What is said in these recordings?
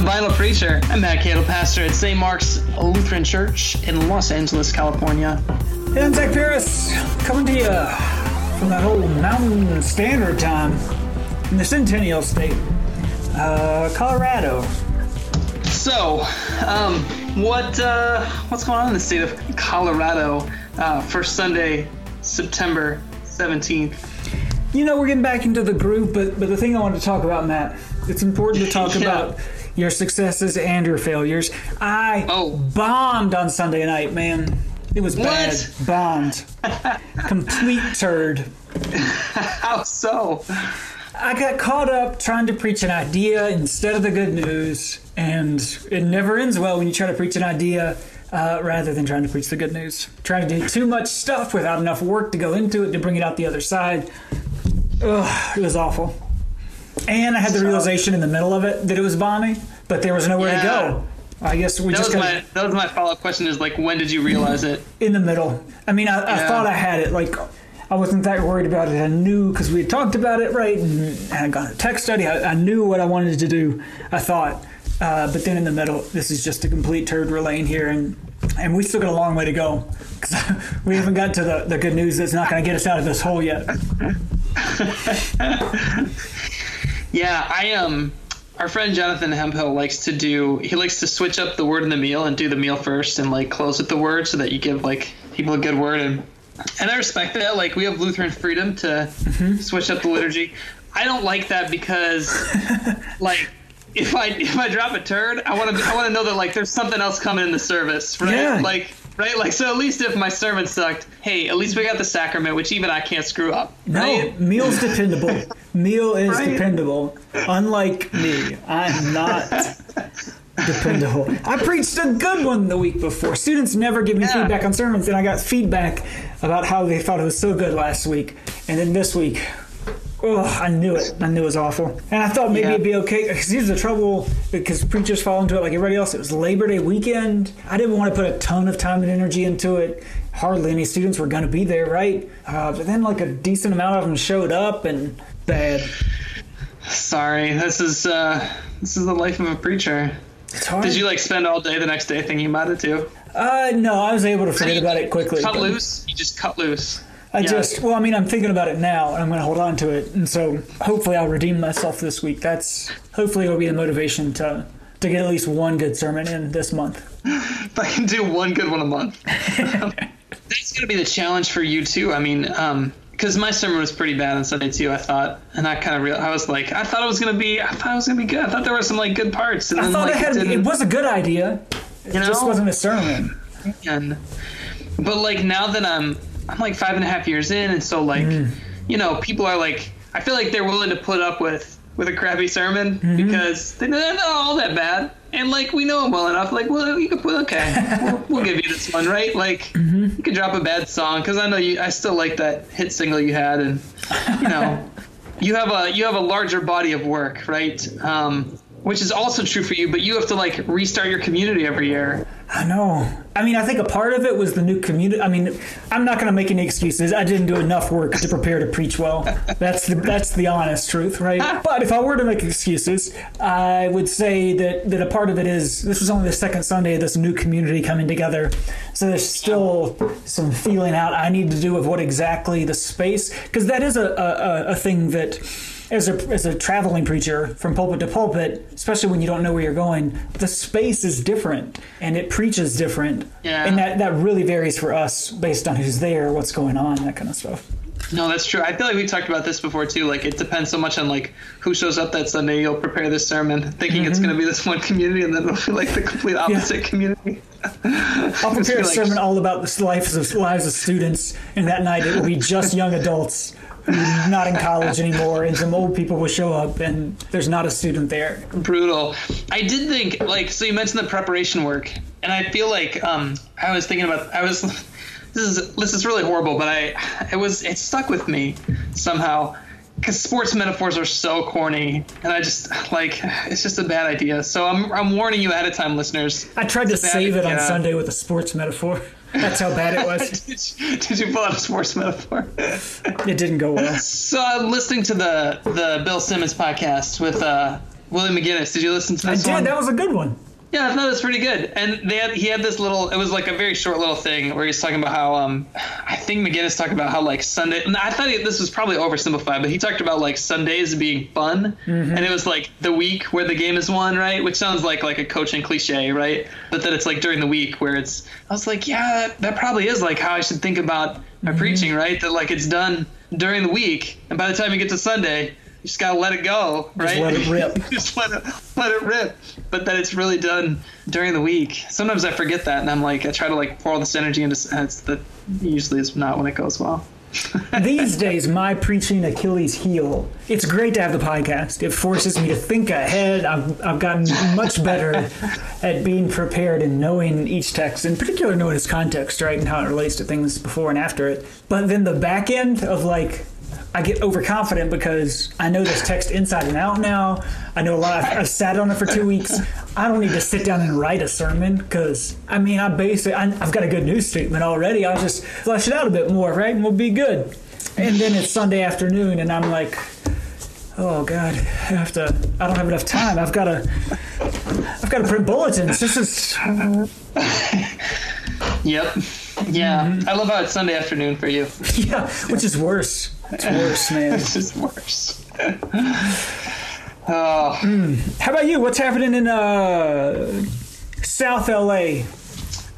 the Vinyl Preacher. I'm Matt Cato, pastor at St. Mark's Lutheran Church in Los Angeles, California. And Zach Paris, coming to you from that old Mountain Standard Time in the Centennial State, uh, Colorado. So, um, what uh, what's going on in the state of Colorado uh, for Sunday, September 17th? You know, we're getting back into the groove, but but the thing I wanted to talk about, Matt, it's important to talk Yeah. about your successes and your failures. I Oh. bombed on Sunday night, man. It was bad. What? Bombed. Complete turd. How so? I got caught up trying to preach an idea instead of the good news, and it never ends well when you try to preach an idea uh, rather than trying to preach the good news. Trying to do too much stuff without enough work to go into it to bring it out the other side. Ugh, it was awful. And I had the realization in the middle of it that it was bombing, but there was nowhere Yeah. to go. I guess we That just was my that was my follow up question. Is like, when did you realize it? in the middle. I mean, I, I Yeah. thought I had it. Like, I wasn't that worried about it. I knew because we had talked about it, right? And, and I got a tech study. I, I knew what I wanted to do. I thought, uh, but then in the middle, this is just a complete turd we're laying here, and and we still got a long way to go because we haven't got to the, the good news that's not going to get us out of this hole yet. Yeah, I um our friend Jonathan Hemphill likes to do he likes to switch up the word in the meal and do the meal first and like close with the word so that you give like people a good word and and I respect that. Like we have Lutheran freedom to switch up the liturgy. I don't like that because like if I if I drop a turd, I want to I want to know that like there's something else coming in the service, right? Yeah. Like right? Like so at least if my sermon sucked, hey, at least we got the sacrament, which even I can't screw up. No, Right? meal's dependable. Meal is Right. dependable. Unlike me, I'm not dependable. I preached a good one the week before. Students never give me Yeah. feedback on sermons, and I got feedback about how they thought it was so good last week. And then this week, oh, I knew it. I knew it was awful. And I thought maybe Yeah. it'd be okay. Because here's the trouble, because preachers fall into it like everybody else. It was Labor Day weekend. I didn't want to put a ton of time and energy into it. Hardly any students were going to be there, right? Uh, but then, like, a decent amount of them showed up, and bad. Sorry, this is uh this is the life of a preacher. It's hard. Did you like spend all day the next day thinking about it too? Uh, no, I was able to forget about it quickly. Cut but loose. You just cut loose. I Yeah. just, well, I mean, I'm thinking about it now, and I'm going to hold on to it, and so hopefully I'll redeem myself this week. That's hopefully it'll be the motivation to to get at least one good sermon in this month. If I can do one good one a month. That's gonna be the challenge for you too. I mean, um, because my sermon was pretty bad on Sunday too. I thought, and I kind of real. I was like, I thought it was gonna be. I thought it was gonna be good. I thought there were some like good parts, and I then thought like it had, didn't. it was a good idea. It You just wasn't a sermon. and but like now that I'm I'm like five and a half years in, and so like Mm. you know people are like I feel like they're willing to put up with with a crappy sermon Mm-hmm. because they- they're not all that bad, and like we know them well enough. Like well you could put okay, we'll, we'll give you this one, right? Like Mm-hmm. you could drop a bad song because I know you I still like that hit single you had, and you know you have a you have a larger body of work, right? Um, which is also true for you, but you have to like restart your community every year. I know. I mean, I think a part of it was the new community. I mean, I'm not going to make any excuses. I didn't do enough work to prepare to preach well. That's the that's the honest truth, right? But if I were to make excuses, I would say that that a part of it is this was only the second Sunday of this new community coming together, so there's still some feeling out I need to do of what exactly the space because that is a, a a- a thing that as a, as a traveling preacher from pulpit to pulpit, especially when you don't know where you're going, the space is different and it preaches different. Yeah. And that, that really varies for us based on who's there, what's going on, that kind of stuff. No, that's true. I feel like we talked about this before too. Like it depends so much on like who shows up that Sunday. You'll prepare this sermon thinking it's mm-hmm. going to be this one community, and then it'll be like the complete opposite community. I'll prepare a like- sermon all about the lives of, lives of students, and that night it will be just young adults not in college anymore, and some old people will show up, and there's not a student there. Brutal. I did think like so. You mentioned the preparation work, and I feel like um I was thinking about I was this is this is really horrible, but I it was it stuck with me somehow. Because sports metaphors are so corny, and I just like it's just a bad idea. So I'm, I'm warning you ahead of time, listeners. I tried to It's a bad save it on. Sunday with a sports metaphor. That's how bad it was. did, you, did you pull out a sports metaphor? It didn't go well. so I'm listening to the the Bill Simmons podcast with uh Willie McGinest. Did you listen to that? I did. one? That was a good one. Yeah, I thought it was pretty good. And they had he had this little it was like a very short little thing where he's talking about how um I think McGinest talked about how like Sunday and I thought he, this was probably oversimplified, but he talked about like Sundays being fun and it was like the week where the game is won, right? Which sounds like like a coaching cliche, right? But that it's like during the week where it's I was like, yeah, that, that probably is like how I should think about my preaching, right? That like it's done during the week and by the time you get to Sunday, you just gotta let it go, right? Just let it rip. just let it let it rip. But that it's really done during the week. Sometimes I forget that, and I'm like, I try to like pour all this energy into. It's that usually is not when it goes well. These days, my preaching Achilles heel. It's great to have the podcast. It forces me to think ahead. I've, I've gotten much better at being prepared and knowing each text, in particular, knowing its context, right, and how it relates to things before and after it. But then the back end of like, I get overconfident because I know this text inside and out now. I know a lot. I've sat on it for two weeks. I don't need to sit down and write a sermon because I mean, I basically I, I've got a good news statement already. I'll just flesh it out a bit more, right, and we'll be good. And then it's Sunday afternoon, and I'm like, oh god, I have to. I don't have enough time. I've got to. I've got to print bulletins. This is Yep. Yeah, mm-hmm. I love how it's Sunday afternoon for you. yeah, which is worse. It's worse, man. This is worse. oh, How about you? What's happening in uh, South LA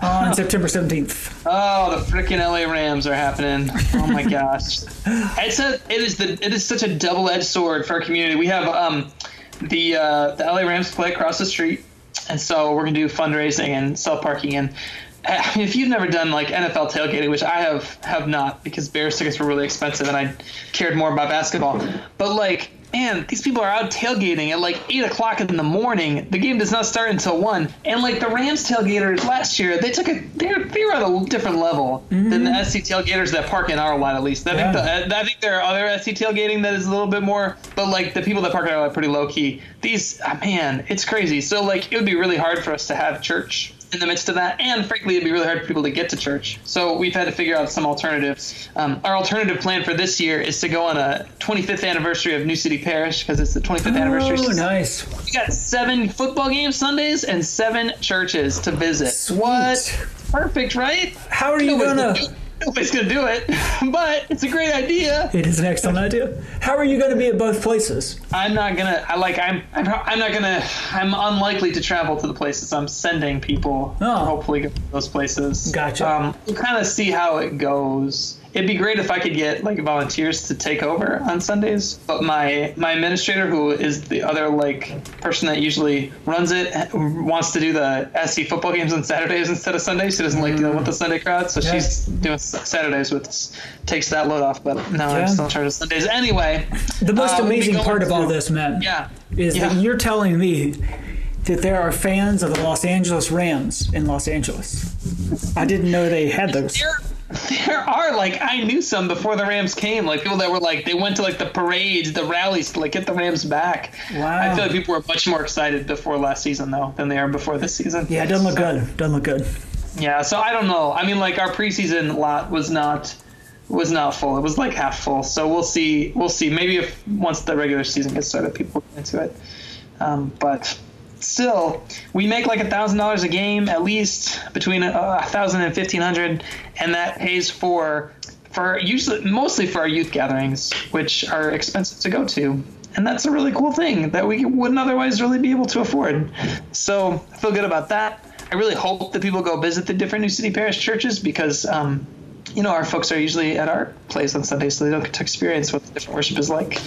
on September 17th? oh, the freaking LA Rams are happening. Oh my gosh, it's a it is the it is such a double edged sword for our community. We have um the uh, the LA Rams play across the street, and so we're gonna do fundraising and sell parking and. I mean, if you've never done like NFL tailgating, which I have have not because Bears tickets were really expensive and I cared more about basketball, but like man, these people are out tailgating at like eight o'clock in the morning. The game does not start until one. And like the Rams tailgaters last year, they took a they were, they were at a different level than the SC tailgaters that park in our lot at least. I think Yeah. the, I think there are other SC tailgating that is a little bit more, but like the people that park in our lot are pretty low key. These ah, man, it's crazy. So like it would be really hard for us to have church in the midst of that, and frankly, it'd be really hard for people to get to church. So we've had to figure out some alternatives. Um, our alternative plan for this year is to go on a 25th anniversary of New City Parish because it's the 25th anniversary. Oh, nice. We got seven football games Sundays and seven churches to visit. Sweet. What? Perfect, right? How are you gonna? Nobody's gonna do it, but it's a great idea. It is an excellent idea. How are you going to be at both places? I'm not gonna. I like. I'm. I'm. I'm not gonna. I'm unlikely to travel to the places. I'm sending people. Oh. To hopefully go to those places. Gotcha. Um, we'll kind of see how it goes. It'd be great if I could get like volunteers to take over on Sundays. But my my administrator, who is the other like person that usually runs it, wants to do the SC football games on Saturdays instead of Sundays. She doesn't like dealing with the Sunday crowd, so Yeah. she's doing Saturdays, which takes that load off. But no, Yeah. I'm still in charge of Sundays anyway. The most Uh, amazing part of all this, man, Yeah. is yeah. that you're telling me that there are fans of the Los Angeles Rams in Los Angeles. I didn't know they had those. There are like I knew some before the Rams came. Like people that were like they went to like the parades, the rallies to like get the Rams back. Wow. I feel like people were much more excited before last season though than they are before this season. Yeah, it doesn't look good. Doesn't look good. Yeah, so I don't know. I mean, like our preseason lot was not was not full. It was like half full. So we'll see. We'll see. Maybe if once the regular season gets started, people get into it. Um, but still, we make like a thousand dollars a game at least between a thousand and fifteen hundred, and that pays for for usually mostly for our youth gatherings, which are expensive to go to. And that's a really cool thing that we wouldn't otherwise really be able to afford. So I feel good about that. I really hope that people go visit the different New City Parish churches because, um, you know, our folks are usually at our place on Sunday, so they don't get to experience what the different worship is like.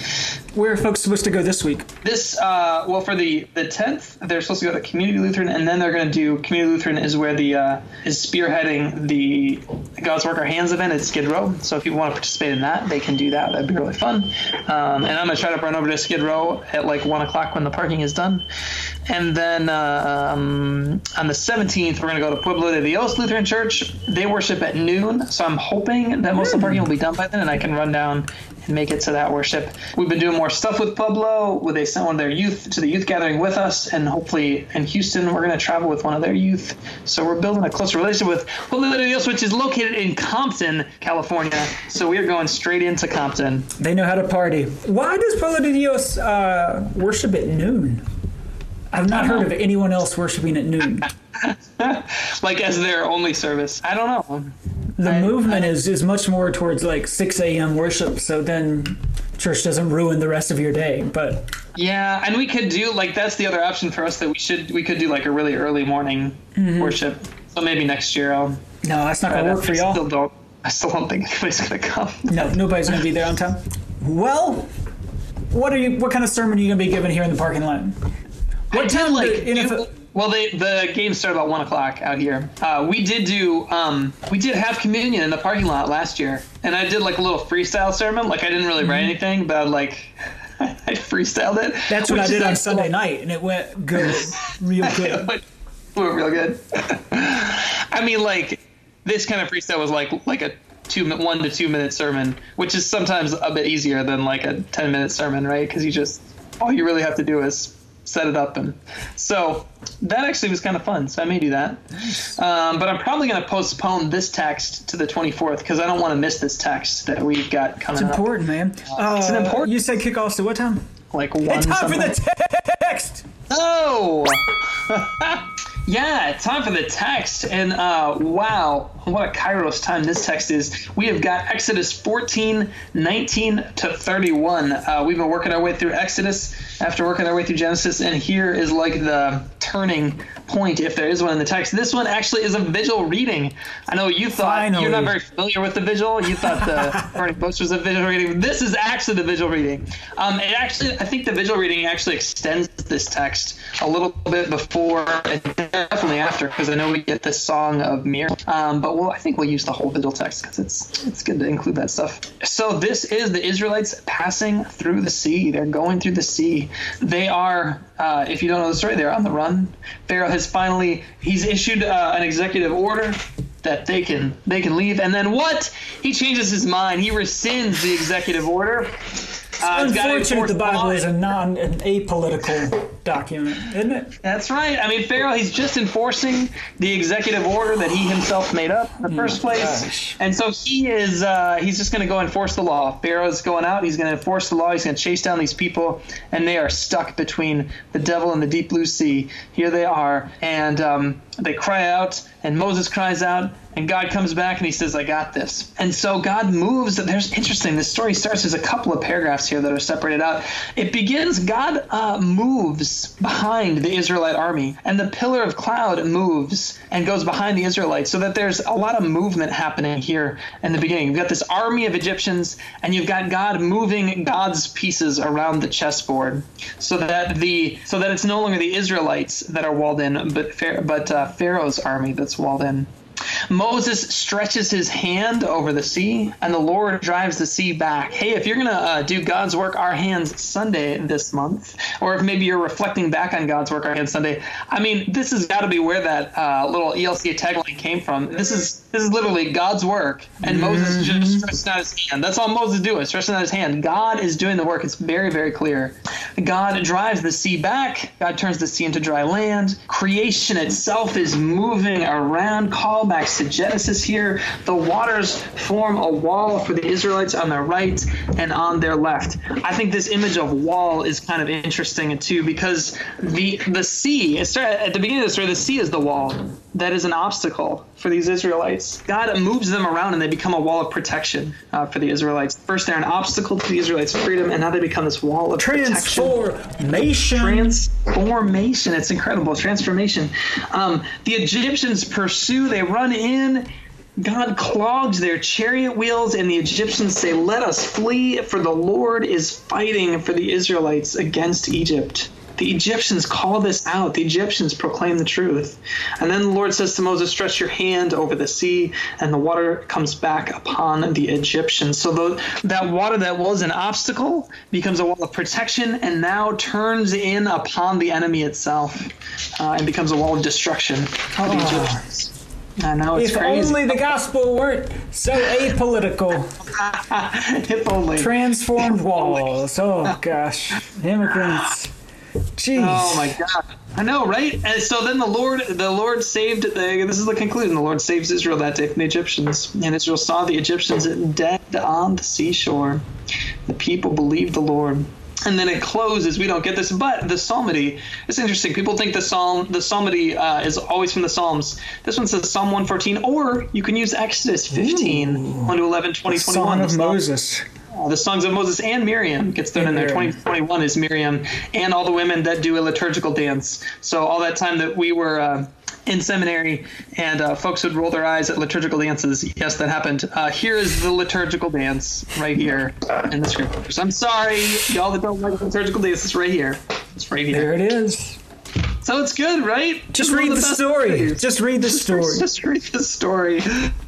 Where are folks supposed to go this week? This, uh, well, for the the tenth, they're supposed to go to Community Lutheran, and then they're going to do Community Lutheran is where the uh, is spearheading the God's Work Our Hands event at Skid Row. So if people want to participate in that, they can do that. That'd be really fun. Um, and I'm going to try to run over to Skid Row at like one o'clock when the parking is done, and then uh, um, on the 17th we're going to go to Pueblo de Dios Lutheran Church. They worship at noon, so I'm hoping that most of the parking will be done by then, and I can run down and make it to that worship. We've been doing more stuff with Pueblo, where they sent one of their youth to the youth gathering with us, and hopefully in Houston we're going to travel with one of their youth. So we're building a closer relationship with Pueblo de Dios, which is located in Compton, California. So we are going straight into Compton. They know how to party. Why does Pueblo de Dios uh, worship at noon? I've not heard of anyone else worshiping at noon. like as their only service. I don't know. The I- movement is is much more towards like 6 a.m. worship, so then church doesn't ruin the rest of your day. But Yeah, and we could do like that's the other option for us that we should we could do like a really early morning mm-hmm. worship. So maybe next year I'll. no, that's not gonna work for y'all. still don't. I still don't think anybody's gonna come. No, nobody's gonna be there on time. Well, what are you? What kind of sermon are you gonna be giving here in the parking lot? I What time? like the NFL you- well, they, the game started about one o'clock out here. Uh, we did do um, we did have communion in the parking lot last year, and I did like a little freestyle sermon. Like I didn't really write anything, but like I freestyled it. Mm-hmm. That's what I did on like- Sunday night, and it went good, real good. It went real good. I mean, like this kind of freestyle was like like a two mi- one to two minute sermon, which is sometimes a bit easier than like a ten minute sermon, right? Because you just all you really have to do is set it up, and so that actually was kind of fun. So I may do that, um, but I'm probably going to postpone this text to the 24th because I don't want to miss this text that we've got coming It's up. important, man. Uh, It's an important- You said kickoffs to what time? Like one. it's Time for the text. Oh! yeah, time for the text. And uh, wow, what a Kairos time this text is. We have got Exodus 14, 19 to 31. Uh, we've been working our way through Exodus after working our way through Genesis, and here is like the turning point, if there is one in the text. This one actually is a vigil reading. I know you thought you're not very familiar with the vigil. You thought the burning bush was a vigil reading. This is actually the vigil reading. Um, it actually, I think the vigil reading actually extends this text a little bit before and definitely after, because I know we get the song of Mir. Um, but we'll, I think we'll use the whole vigil text because it's it's good to include that stuff. So this is the Israelites passing through the sea. They're going through the sea. They are, uh, if you don't know the story, they're on the run. Pharaoh has finally he's issued uh, an executive order that they can they can leave and then what he changes his mind he rescinds the executive order uh, Unfortunate the Bible law. is a non an apolitical document, isn't it? That's right. I mean, Pharaoh, he's just enforcing the executive order that he himself made up in the first place. gosh. And so he is, uh, he's just going to go enforce the law. Pharaoh's going out, he's going to enforce the law, he's going to chase down these people, and they are stuck between the devil and the deep blue sea. Here they are, and um, they cry out, and Moses cries out, and God comes back and he says, I got this. And so God moves. There's interesting. This story starts. There's a couple of paragraphs here that are separated out. It begins, God uh, moves behind the Israelite army, and the pillar of cloud moves and goes behind the Israelites, so that there's a lot of movement happening here in the beginning. You've got this army of Egyptians, and you've got God moving God's pieces around the chessboard, so that the so that it's no longer the Israelites that are walled in, but but uh, Uh, Pharaoh's army that's walled in. Moses stretches his hand over the sea, and the Lord drives the sea back. Hey, if you're going to uh, do God's work, our hands Sunday this month, or if maybe you're reflecting back on God's work, our hands Sunday, I mean, this has got to be where that uh, little ELCA tagline came from. This is this is literally God's work, and Moses just stretching out his hand. That's all Moses doing, stretching out his hand. God is doing the work. It's very, very clear. God drives the sea back. God turns the sea into dry land. Creation itself is moving around. Callbacks to Genesis here. The waters form a wall for the Israelites on their right and on their left. I think this image of wall is kind of interesting too because the the sea. At the beginning of the story, the sea is the wall that is an obstacle for these Israelites. God moves them around and they become a wall of protection uh, for the Israelites. First, they're an obstacle to the Israelites' freedom, and now they become this wall of protection. Transformation. Transformation. It's incredible. Transformation. Um, the Egyptians pursue, they run in. God clogs their chariot wheels, and the Egyptians say, Let us flee, for the Lord is fighting for the Israelites against Egypt. The Egyptians call this out. The Egyptians proclaim the truth. And then the Lord says to Moses, Stretch your hand over the sea, and the water comes back upon the Egyptians. So the, that water that was an obstacle becomes a wall of protection and now turns in upon the enemy itself uh, and becomes a wall of destruction for the Oh. Egyptians. I know it's If crazy. only the gospel weren't so apolitical. if only. Transformed walls. Oh gosh, immigrants. Jeez. Oh my god. I know, right? And so then the Lord, the Lord saved. The, this is the conclusion. The Lord saves Israel that day from the Egyptians, and Israel saw the Egyptians dead on the seashore. The people believed the Lord. and then it closes. We don't get this, but the psalmody is interesting. People think the psalm, the psalmody uh, is always from the Psalms. This one says Psalm 114, or you can use Exodus 15, Ooh, 1 to 11, 20, 21. Song of Moses. Uh, the songs of Moses and Miriam gets thrown in there. 2021 is Miriam and all the women that do a liturgical dance. So all that time that we were uh, in seminary and uh, folks would roll their eyes at liturgical dances. Yes, that happened. Uh, here is the liturgical dance right here in the scriptures. I'm sorry, y'all that don't like liturgical dances, right here. It's right here. There it is. So it's good, right? Just read the, the story. Stories. Just read the story. Just read the story.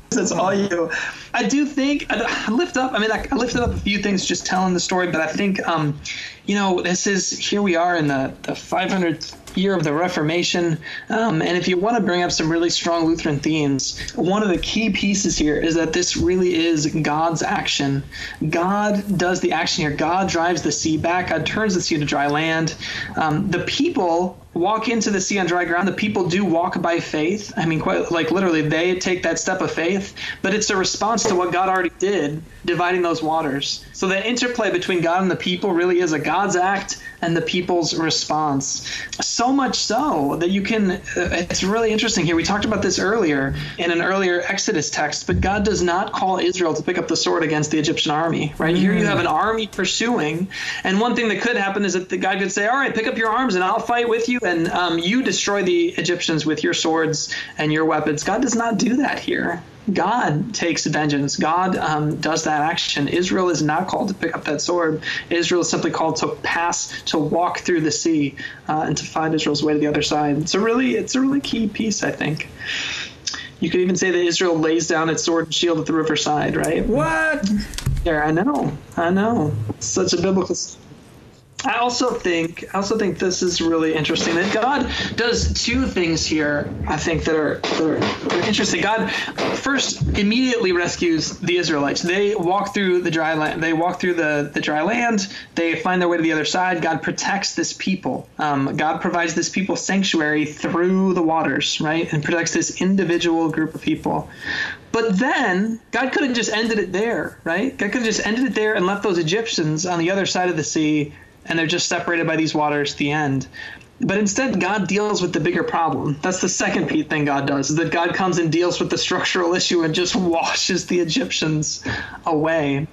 That's all you. I do think I lift up. I mean, I, lifted up a few things just telling the story, but I think, um, you know, this is here we are in the the 500th year of the Reformation. Um, and if you want to bring up some really strong Lutheran themes, one of the key pieces here is that this really is God's action. God does the action here. God drives the sea back. God turns the sea to dry land. Um, the people walk into the sea on dry ground. The people do walk by faith. I mean, quite like literally, they take that step of faith, but it's a response to what God already did, dividing those waters. So the interplay between God and the people really is a God's act and the people's response. So much so that you can, uh, it's really interesting here. We talked about this earlier in an earlier Exodus text, but God does not call Israel to pick up the sword against the Egyptian army, right? Mm. Here you have an army pursuing. And one thing that could happen is that the God could say, All right, pick up your arms and I'll fight with you, and um, you destroy the Egyptians with your swords and your weapons. God does not do that here. God takes vengeance. God um, does that action. Israel is not called to pick up that sword. Israel is simply called to pass, to walk through the sea, uh, and to find Israel's way to the other side. It's a really, it's a really key piece, I think. You could even say that Israel lays down its sword and shield at the riverside, right? What? Yeah, I know, I know. It's such a biblical I also think I also think this is really interesting that God does two things here. I think that are, that are interesting. God first immediately rescues the Israelites. They walk through the dry land. They walk through the, the dry land. They find their way to the other side. God protects this people. Um, God provides this people sanctuary through the waters, right, and protects this individual group of people. But then God could have just ended it there, right? God could have just ended it there and left those Egyptians on the other side of the sea and they're just separated by these waters at the end. But instead, God deals with the bigger problem. That's the second thing God does, is that God comes and deals with the structural issue and just washes the Egyptians away.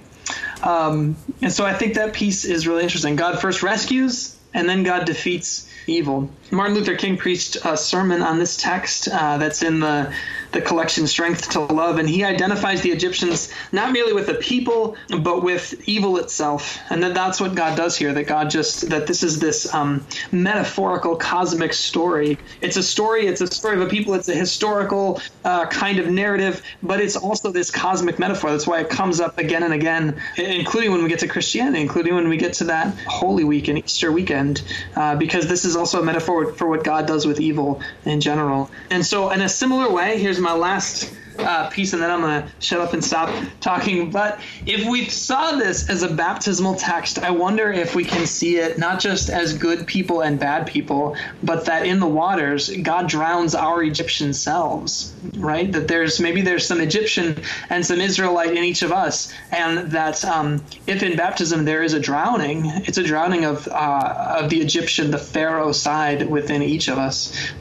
Um, and so I think that piece is really interesting. God first rescues, and then God defeats evil. Martin Luther King preached a sermon on this text uh, that's in the the collection Strength to Love, and he identifies the Egyptians not merely with the people, but with evil itself. And that that's what God does here, that God just, that this is this um, metaphorical cosmic story. It's a story, it's a story of a people, it's a historical uh, kind of narrative, but it's also this cosmic metaphor. That's why it comes up again and again, including when we get to Christianity, including when we get to that Holy Week and Easter weekend, uh, because this is also a metaphor for what God does with evil in general. And so, in a similar way, here's my last uh, piece, and then I'm to shut up and stop talking. But if we saw this as a baptismal text, I wonder if we can see it not just as good people and bad people, but that in the waters, God drowns our Egyptian selves, right? That there's maybe there's some Egyptian and some Israelite in each of us, and that um, if in baptism there is a drowning, it's a drowning of uh, of the Egyptian, the Pharaoh side within each of us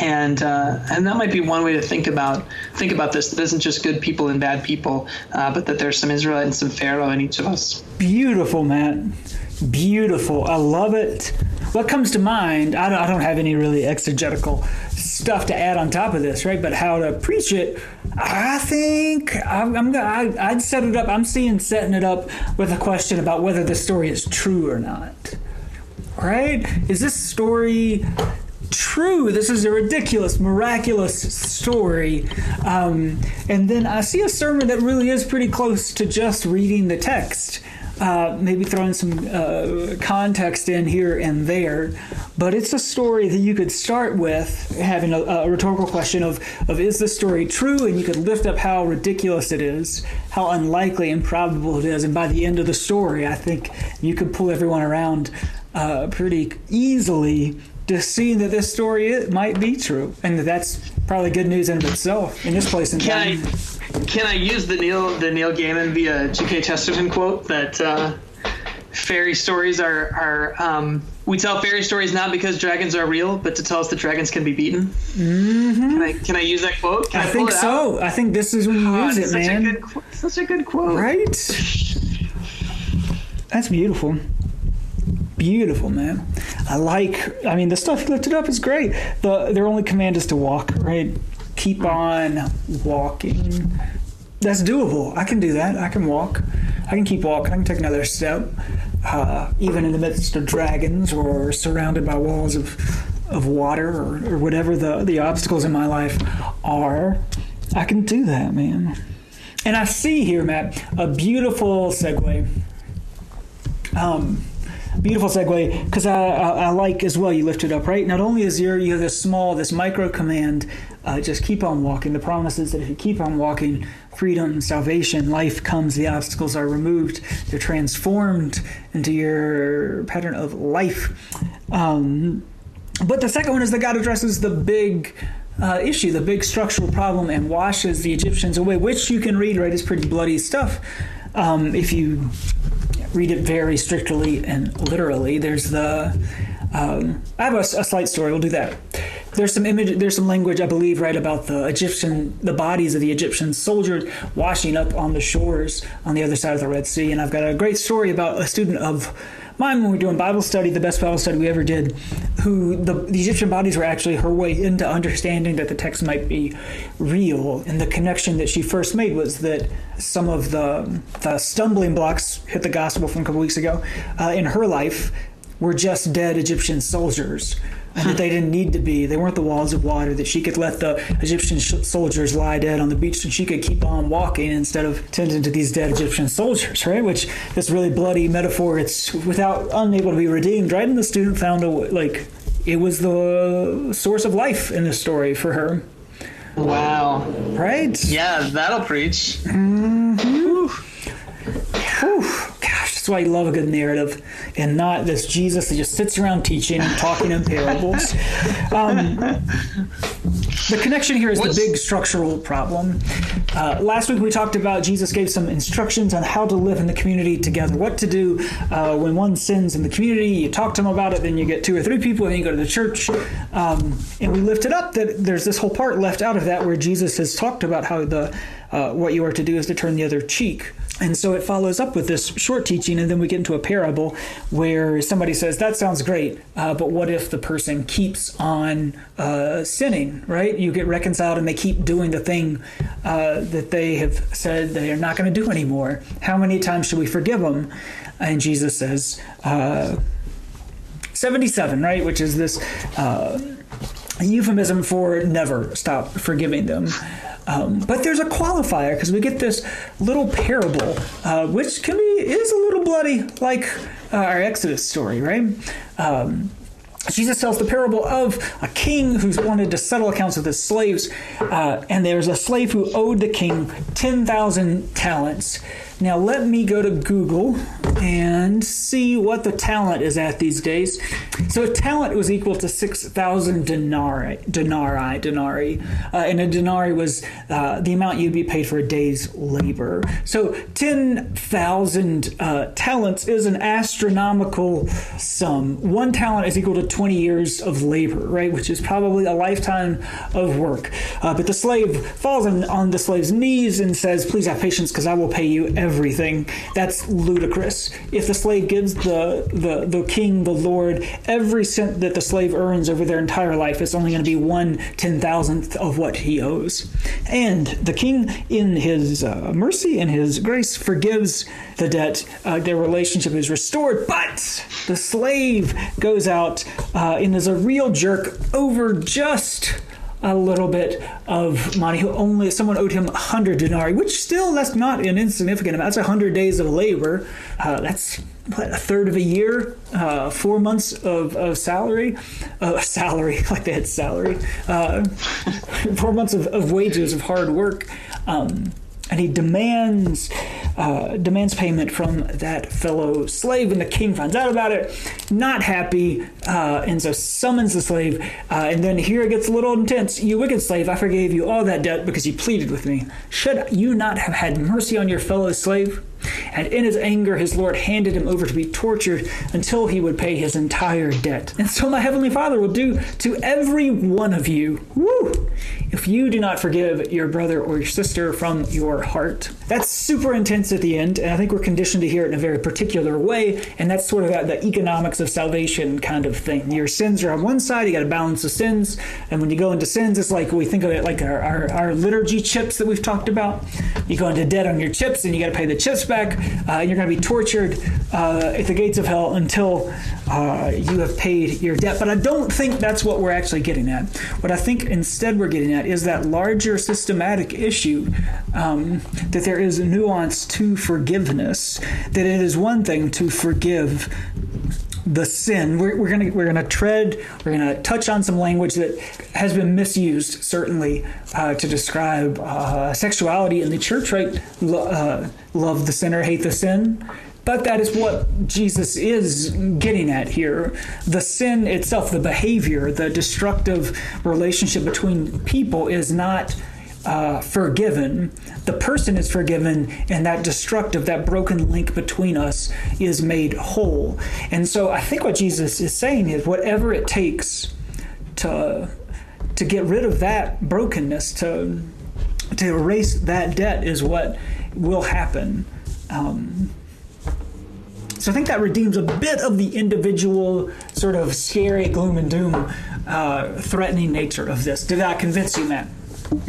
and uh, and that might be one way to think about think about this. That isn't just good people and bad people, uh, but that there's some Israel and some Pharaoh in each of us. Beautiful, Matt. Beautiful. I love it. What comes to mind? I don't, I don't have any really exegetical stuff to add on top of this, right? But how to preach it, I think I'm, I'm I, I'd set it up. I'm seeing setting it up with a question about whether the story is true or not. Right? Is this story true. This is a ridiculous, miraculous story. Um, and then I see a sermon that really is pretty close to just reading the text. Uh, maybe throwing some uh, context in here and there, but it's a story that you could start with having a, a, rhetorical question of, of is this story true, and you could lift up how ridiculous it is, how unlikely, and probable it is, and by the end of the story, I think you could pull everyone around uh, pretty easily to see that this story might be true, and that that's probably good news in itself in this place in can time. I, can I use the Neil the Neil Gaiman via G.K. Chesterton quote that uh, fairy stories are are um, we tell fairy stories not because dragons are real, but to tell us that dragons can be beaten. Mm-hmm. Can I can I use that quote? Can I, I think so. I think this is when you Oh, use it, such man. A good, such a good quote. Right? That's beautiful. Beautiful, man. I like. I mean, the stuff you lifted up is great. The their only command is to walk. Right? Keep on walking. That's doable. I can do that. I can walk. I can keep walking. I can take another step, uh, even in the midst of dragons or surrounded by walls of of water or, or whatever the the obstacles in my life are. I can do that, man. And I see here, Matt, a beautiful segue. Um, beautiful segue because I, I, I like as well. You lift it up, right? Not only is your you have this small, this micro command, uh, just keep on walking. The promise is that if you keep on walking, freedom, salvation, life comes. The obstacles are removed. They're transformed into your pattern of life. Um, but the second one is that God addresses the big uh, issue, the big structural problem, and washes the Egyptians away, which you can read, right? It's pretty bloody stuff. Um, if you read it very strictly and literally, there's the. Um, I have a, a slight story. We'll do that. There's some image. There's some language, I believe, right about the Egyptian, the bodies of the Egyptian soldiers washing up on the shores on the other side of the Red Sea. And I've got a great story about a student of mine when we were doing Bible study, the best Bible study we ever did, who the, the Egyptian bodies were actually her way into understanding that the text might be real. And the connection that she first made was that some of the, the stumbling blocks hit the gospel from a couple weeks ago uh, in her life were just dead Egyptian soldiers. And that they didn't need to be. They weren't the walls of water. That she could let the Egyptian sh- soldiers lie dead on the beach, and she could keep on walking instead of tending to these dead Egyptian soldiers. Right? Which this really bloody metaphor. It's without unable to be redeemed. Right? And the student found a like it was the source of life in the story for her. Wow. Right? Yeah, that'll preach. Mm-hmm. Whew. That's why I love a good narrative and not this Jesus that just sits around teaching and talking in parables. Um, the connection here is What's- the big structural problem. Uh, last week we talked about Jesus gave some instructions on how to live in the community together, what to do uh, when one sins in the community. You talk to them about it, then you get two or three people, and then you go to the church. Um, and we lifted up that there's this whole part left out of that where Jesus has talked about how the uh, what you are to do is to turn the other cheek. And so it follows up with this short teaching, and then we get into a parable where somebody says, That sounds great, uh, but what if the person keeps on uh, sinning, right? You get reconciled and they keep doing the thing uh, that they have said they are not going to do anymore. How many times should we forgive them? And Jesus says, uh, 77, right? Which is this uh, euphemism for never stop forgiving them. Um, but there's a qualifier because we get this little parable, uh, which can be is a little bloody, like uh, our Exodus story, right? Um, Jesus tells the parable of a king who's wanted to settle accounts with his slaves, uh, and there's a slave who owed the king 10,000 talents. Now, let me go to Google and see what the talent is at these days. So, a talent was equal to 6,000 denarii, denarii, denarii, uh, and a denarii was uh, the amount you'd be paid for a day's labor. So, 10,000 uh, talents is an astronomical sum. One talent is equal to 20 years of labor, right? Which is probably a lifetime of work. Uh, but the slave falls on, on the slave's knees and says, Please have patience because I will pay you everything. That's ludicrous. If the slave gives the, the, the king, the Lord, every cent that the slave earns over their entire life, it's only going to be one ten thousandth of what he owes. And the king, in his uh, mercy and his grace, forgives the debt. Uh, their relationship is restored. But the slave goes out uh, and is a real jerk over just a little bit of money. Who only someone owed him 100 denarii, which still that's not an insignificant amount. That's 100 days of labor. Uh, that's what, a third of a year, uh, four months of, of salary, uh, salary like they had salary, uh, four months of, of wages of hard work. Um, and he demands uh, demands payment from that fellow slave. And the king finds out about it, not happy, uh, and so summons the slave. Uh, and then here it gets a little intense. You wicked slave, I forgave you all that debt because you pleaded with me. Should you not have had mercy on your fellow slave? And in his anger, his Lord handed him over to be tortured until he would pay his entire debt. And so my heavenly Father will do to every one of you, woo, if you do not forgive your brother or your sister from your heart. That's super intense at the end, and I think we're conditioned to hear it in a very particular way, and that's sort of the economics of salvation kind of thing. Your sins are on one side, you got to balance the sins, and when you go into sins, it's like we think of it like our, our, our liturgy chips that we've talked about. You go into debt on your chips, and you got to pay the chips back. Uh, you're going to be tortured uh, at the gates of hell until uh, you have paid your debt. But I don't think that's what we're actually getting at. What I think instead we're getting at is that larger systematic issue um, that there is a nuance to forgiveness, that it is one thing to forgive the sin. We're, we're gonna we're gonna tread. We're gonna touch on some language that has been misused, certainly, uh, to describe uh, sexuality in the church. Right? Lo- uh, love the sinner, hate the sin. But that is what Jesus is getting at here. The sin itself, the behavior, the destructive relationship between people is not uh, forgiven. The person is forgiven, and that destructive, that broken link between us is made whole. And so I think what Jesus is saying is whatever it takes to to get rid of that brokenness, to to erase that debt, is what will happen. Um, so I think that redeems a bit of the individual, sort of scary gloom and doom, uh, threatening nature of this. Did that convince you, Matt?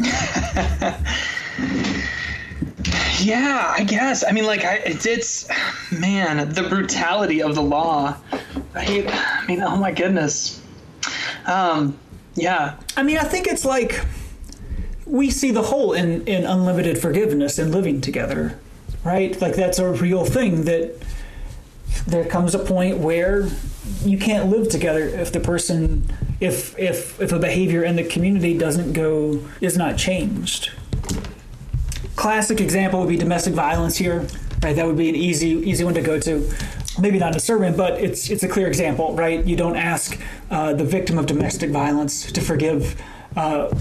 yeah, I guess. I mean, like, I, it's, it's, man, the brutality of the law. Right? I mean, oh my goodness. Um, yeah. I mean, I think it's like we see the whole in, in unlimited forgiveness and living together, right? Like, that's a real thing that there comes a point where you can't live together if the person if if if a behavior in the community doesn't go is not changed. Classic example would be domestic violence here right? That would be an easy easy one to go to. Maybe not a sermon but it's it's a clear example right? You don't ask uh, the victim of domestic violence to forgive uh,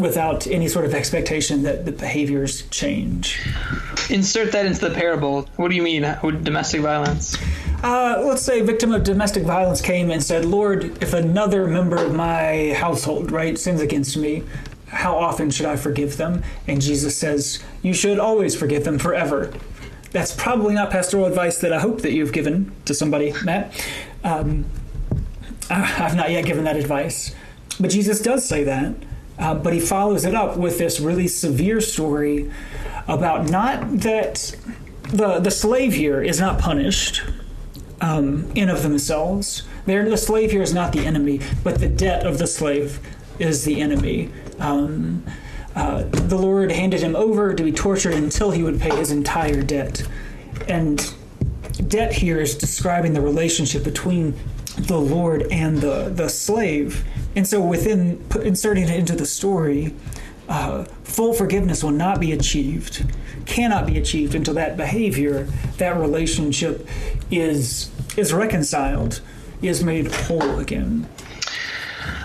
without any sort of expectation that the behaviors change. Insert that into the parable. What do you mean with domestic violence? Uh, let's say a victim of domestic violence came and said, Lord, if another member of my household, right, sins against me, how often should I forgive them? And Jesus says, You should always forgive them forever. That's probably not pastoral advice that I hope that you've given to somebody, Matt. Um, I've not yet given that advice. But Jesus does say that. Uh, but he follows it up with this really severe story about not that the the slave here is not punished um, in of themselves. They're, the slave here is not the enemy, but the debt of the slave is the enemy. Um, uh, the Lord handed him over to be tortured until he would pay his entire debt. And debt here is describing the relationship between the Lord and the, the slave. And so, within inserting it into the story, uh, full forgiveness will not be achieved, cannot be achieved until that behavior, that relationship is is reconciled, is made whole again.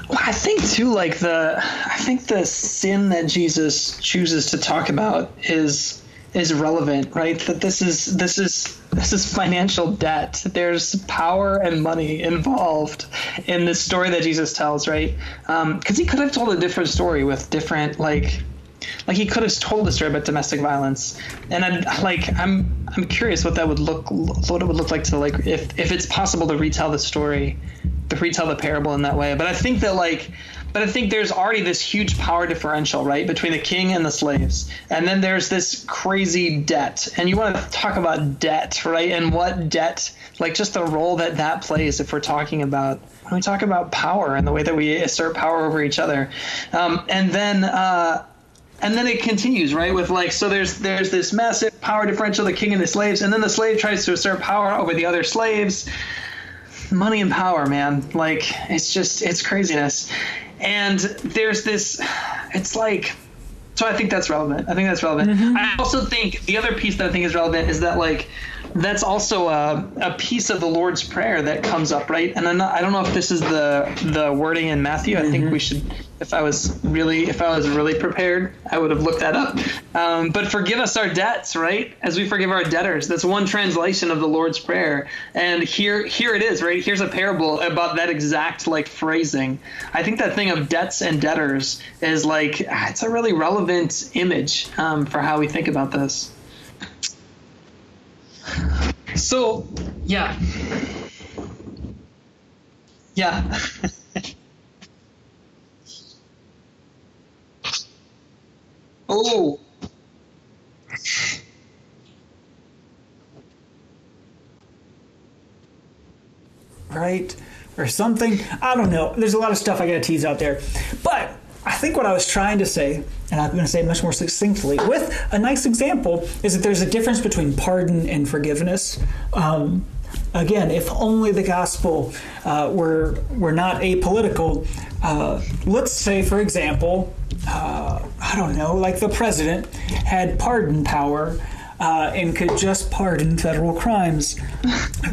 Well, I think too, like the, I think the sin that Jesus chooses to talk about is is relevant, right? That this is this is this is financial debt. There's power and money involved in this story that Jesus tells, right? Because um, he could have told a different story with different like like he could have told a story about domestic violence and i like i'm i'm curious what that would look what it would look like to like if if it's possible to retell the story to retell the parable in that way but i think that like but I think there's already this huge power differential, right, between the king and the slaves. And then there's this crazy debt. And you want to talk about debt, right? And what debt, like just the role that that plays if we're talking about when we talk about power and the way that we assert power over each other. Um, and then uh, and then it continues right with like so there's there's this massive power differential the king and the slaves and then the slave tries to assert power over the other slaves money and power man like it's just it's craziness and there's this it's like So I think that's relevant. I think that's relevant. Mm-hmm. I also think the other piece that I think is relevant is that like that's also a, a piece of the Lord's Prayer that comes up, right? And I'm not, I don't know if this is the the wording in Matthew. I mm-hmm. think we should, if I was really if I was really prepared, I would have looked that up. Um, but forgive us our debts, right? As we forgive our debtors. That's one translation of the Lord's Prayer. And here here it is, right? Here's a parable about that exact like phrasing. I think that thing of debts and debtors is like it's a really relevant image um, for how we think about this. So, yeah. Yeah. oh. Right? Or something. I don't know. There's a lot of stuff I got to tease out there. But I think what I was trying to say, and I'm going to say much more succinctly, with a nice example, is that there's a difference between pardon and forgiveness. Um, again, if only the gospel uh, were were not apolitical, uh, let's say, for example, uh, I don't know, like the president had pardon power. Uh, and could just pardon federal crimes.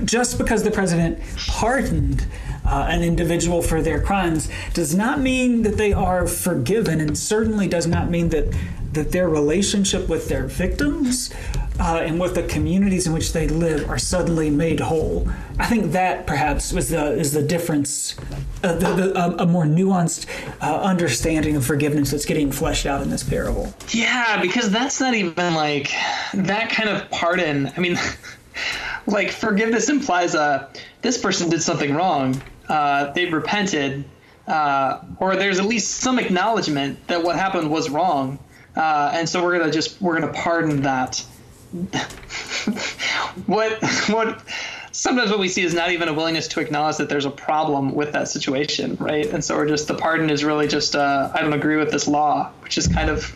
just because the president pardoned uh, an individual for their crimes does not mean that they are forgiven, and certainly does not mean that that their relationship with their victims uh, and with the communities in which they live are suddenly made whole. I think that perhaps was the is the difference, uh, the, the, a more nuanced uh, understanding of forgiveness that's getting fleshed out in this parable. Yeah, because that's not even like that kind of pardon. I mean, like forgiveness implies a uh, this person did something wrong uh, they've repented, or there's at least some acknowledgement that what happened was wrong, uh, and so we're gonna just we're gonna pardon that. what what sometimes what we see is not even a willingness to acknowledge that there's a problem with that situation, right? And so we're just the pardon is really just uh, I don't agree with this law, which is kind of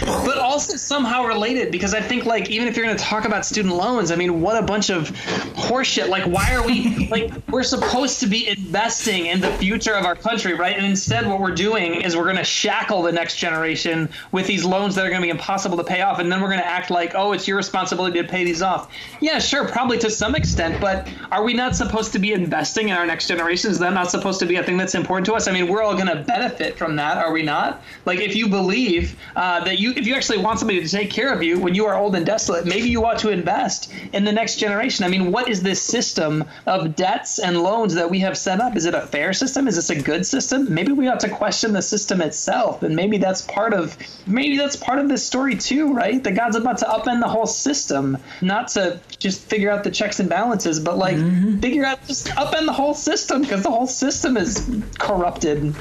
but also somehow related because I think like even if you're going to talk about student loans, I mean, what a bunch of horseshit! Like, why are we like we're supposed to be investing in the future of our country, right? And instead, what we're doing is we're going to shackle the next generation with these loans that are going to be impossible to pay off, and then we're going to act like, oh, it's your responsibility to pay these off. Yeah, sure, probably to some extent, but are we not supposed to be investing in our next generation? Is that not supposed to be a thing that's important to us? I mean, we're all going to benefit from that, are we not? Like, if you believe uh, that you, if you actually want somebody to take care of you when you are old and desolate, maybe you ought to invest in the next generation. I mean, what is this system of debts and loans that we have set up? Is it a fair system? Is this a good system? Maybe we ought to question the system itself, and maybe that's part of maybe that's part of this story too, right? That God's about to upend the whole system, not to just figure out the checks and balances, but like mm-hmm. figure out just upend the whole system because the whole system is corrupted.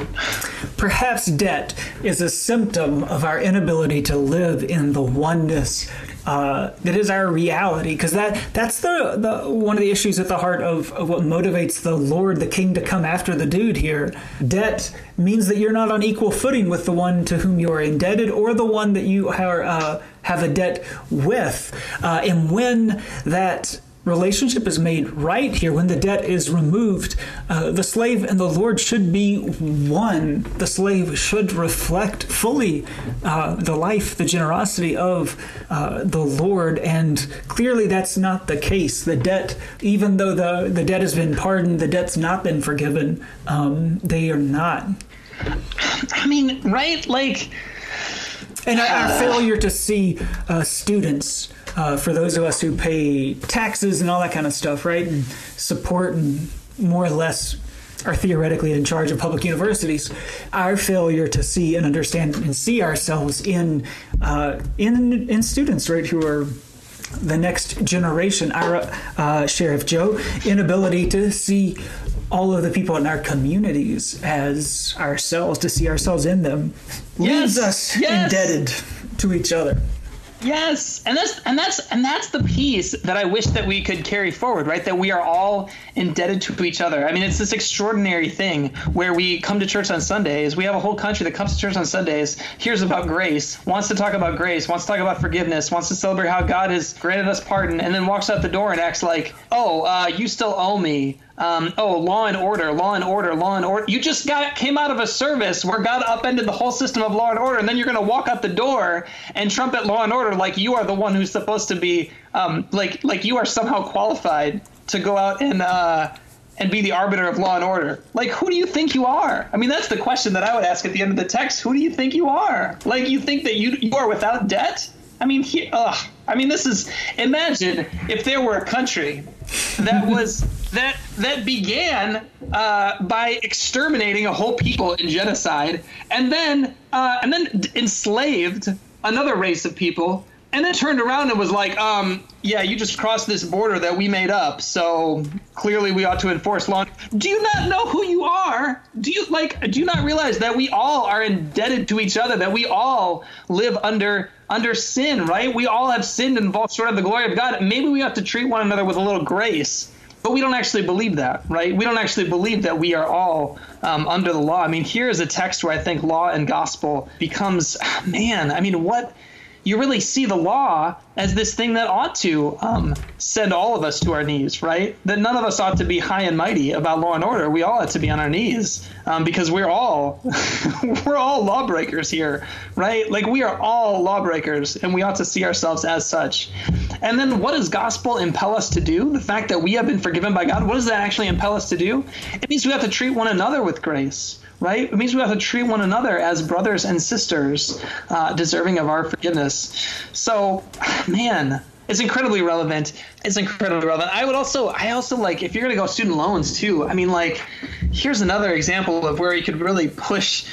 Perhaps debt is a symptom of our inability to live in the oneness uh, that is our reality. Because that that's the, the one of the issues at the heart of, of what motivates the lord the king to come after the dude here. Debt means that you're not on equal footing with the one to whom you are indebted or the one that you are, uh, have a debt with. Uh, and when that relationship is made right here, when the debt is removed, uh, the slave and the Lord should be one. The slave should reflect fully uh, the life, the generosity of uh, the Lord, and clearly that's not the case. The debt, even though the, the debt has been pardoned, the debt's not been forgiven. Um, they are not. I mean, right? Like, and our failure to see uh, students uh, for those of us who pay taxes and all that kind of stuff, right? And support and more or less are theoretically in charge of public universities, our failure to see and understand and see ourselves in uh, in in students, right, who are the next generation, our uh, Sheriff Joe, inability to see all of the people in our communities as ourselves, to see ourselves in them, leaves yes, us yes. indebted to each other. Yes, and that's and that's and that's the piece that I wish that we could carry forward, right? That we are all indebted to each other. I mean, it's this extraordinary thing where we come to church on Sundays. We have a whole country that comes to church on Sundays, hears about grace, wants to talk about grace, wants to talk about forgiveness, wants to celebrate how God has granted us pardon, and then walks out the door and acts like, "Oh, uh, you still owe me." Um, oh, law and order, law and order, law and order. You just got came out of a service where God upended the whole system of law and order, and then you're going to walk out the door and trumpet law and order like you are the one who's supposed to be, um, like like you are somehow qualified to go out and uh, and be the arbiter of law and order. Like, who do you think you are? I mean, that's the question that I would ask at the end of the text. Who do you think you are? Like, you think that you you are without debt? I mean, he, ugh. I mean, this is imagine if there were a country that was that that began uh, by exterminating a whole people in genocide, and then uh, and then enslaved another race of people, and then turned around and was like, um, "Yeah, you just crossed this border that we made up, so clearly we ought to enforce law." Do you not know who you are? Do you like? Do you not realize that we all are indebted to each other? That we all live under under sin, right? We all have sinned and fall short of the glory of God. Maybe we have to treat one another with a little grace. But we don't actually believe that, right? We don't actually believe that we are all um, under the law. I mean, here is a text where I think law and gospel becomes, man, I mean, what you really see the law as this thing that ought to um, send all of us to our knees, right? That none of us ought to be high and mighty about law and order. We all ought to be on our knees um, because we're all we're all lawbreakers here, right? Like we are all lawbreakers, and we ought to see ourselves as such. And then, what does gospel impel us to do? The fact that we have been forgiven by God. What does that actually impel us to do? It means we have to treat one another with grace right? It means we have to treat one another as brothers and sisters, uh, deserving of our forgiveness. So, man, it's incredibly relevant. It's incredibly relevant. I would also, I also like, if you're going to go student loans too, I mean, like, here's another example of where you could really push.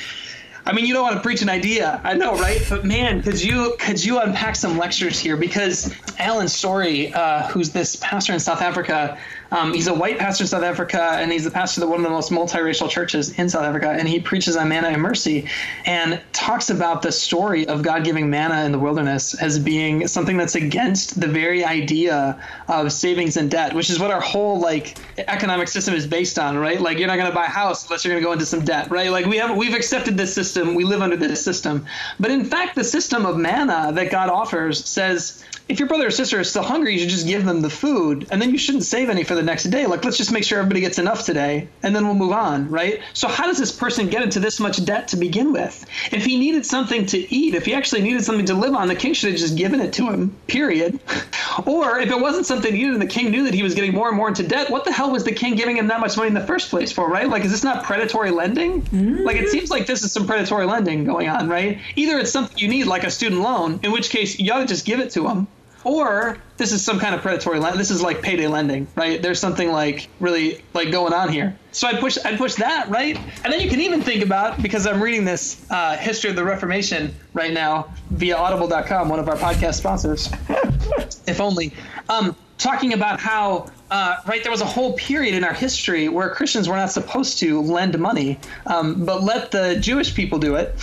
I mean, you don't want to preach an idea, I know, right? But man, could you could you unpack some lectures here? Because Alan Storey, uh, who's this pastor in South Africa, um, he's a white pastor in South Africa, and he's the pastor of one of the most multiracial churches in South Africa. And he preaches on manna and mercy, and talks about the story of God giving manna in the wilderness as being something that's against the very idea of savings and debt, which is what our whole like economic system is based on, right? Like you're not going to buy a house unless you're going to go into some debt, right? Like we have we've accepted this system, we live under this system, but in fact, the system of manna that God offers says if your brother or sister is still hungry, you should just give them the food, and then you shouldn't save any for the next day. Like, let's just make sure everybody gets enough today, and then we'll move on, right? So, how does this person get into this much debt to begin with? If he needed something to eat, if he actually needed something to live on, the king should have just given it to him, period. or if it wasn't something he needed and the king knew that he was getting more and more into debt, what the hell was the king giving him that much money in the first place for, right? Like, is this not predatory lending? Mm-hmm. Like, it seems like this is some predatory lending going on, right? Either it's something you need, like a student loan, in which case you ought to just give it to him or this is some kind of predatory lend. This is like payday lending, right? There's something like really like going on here. So I'd push I'd push that, right? And then you can even think about because I'm reading this uh, history of the Reformation right now via Audible.com, one of our podcast sponsors. if only. Um, talking about how uh, right there was a whole period in our history where Christians were not supposed to lend money, um, but let the Jewish people do it.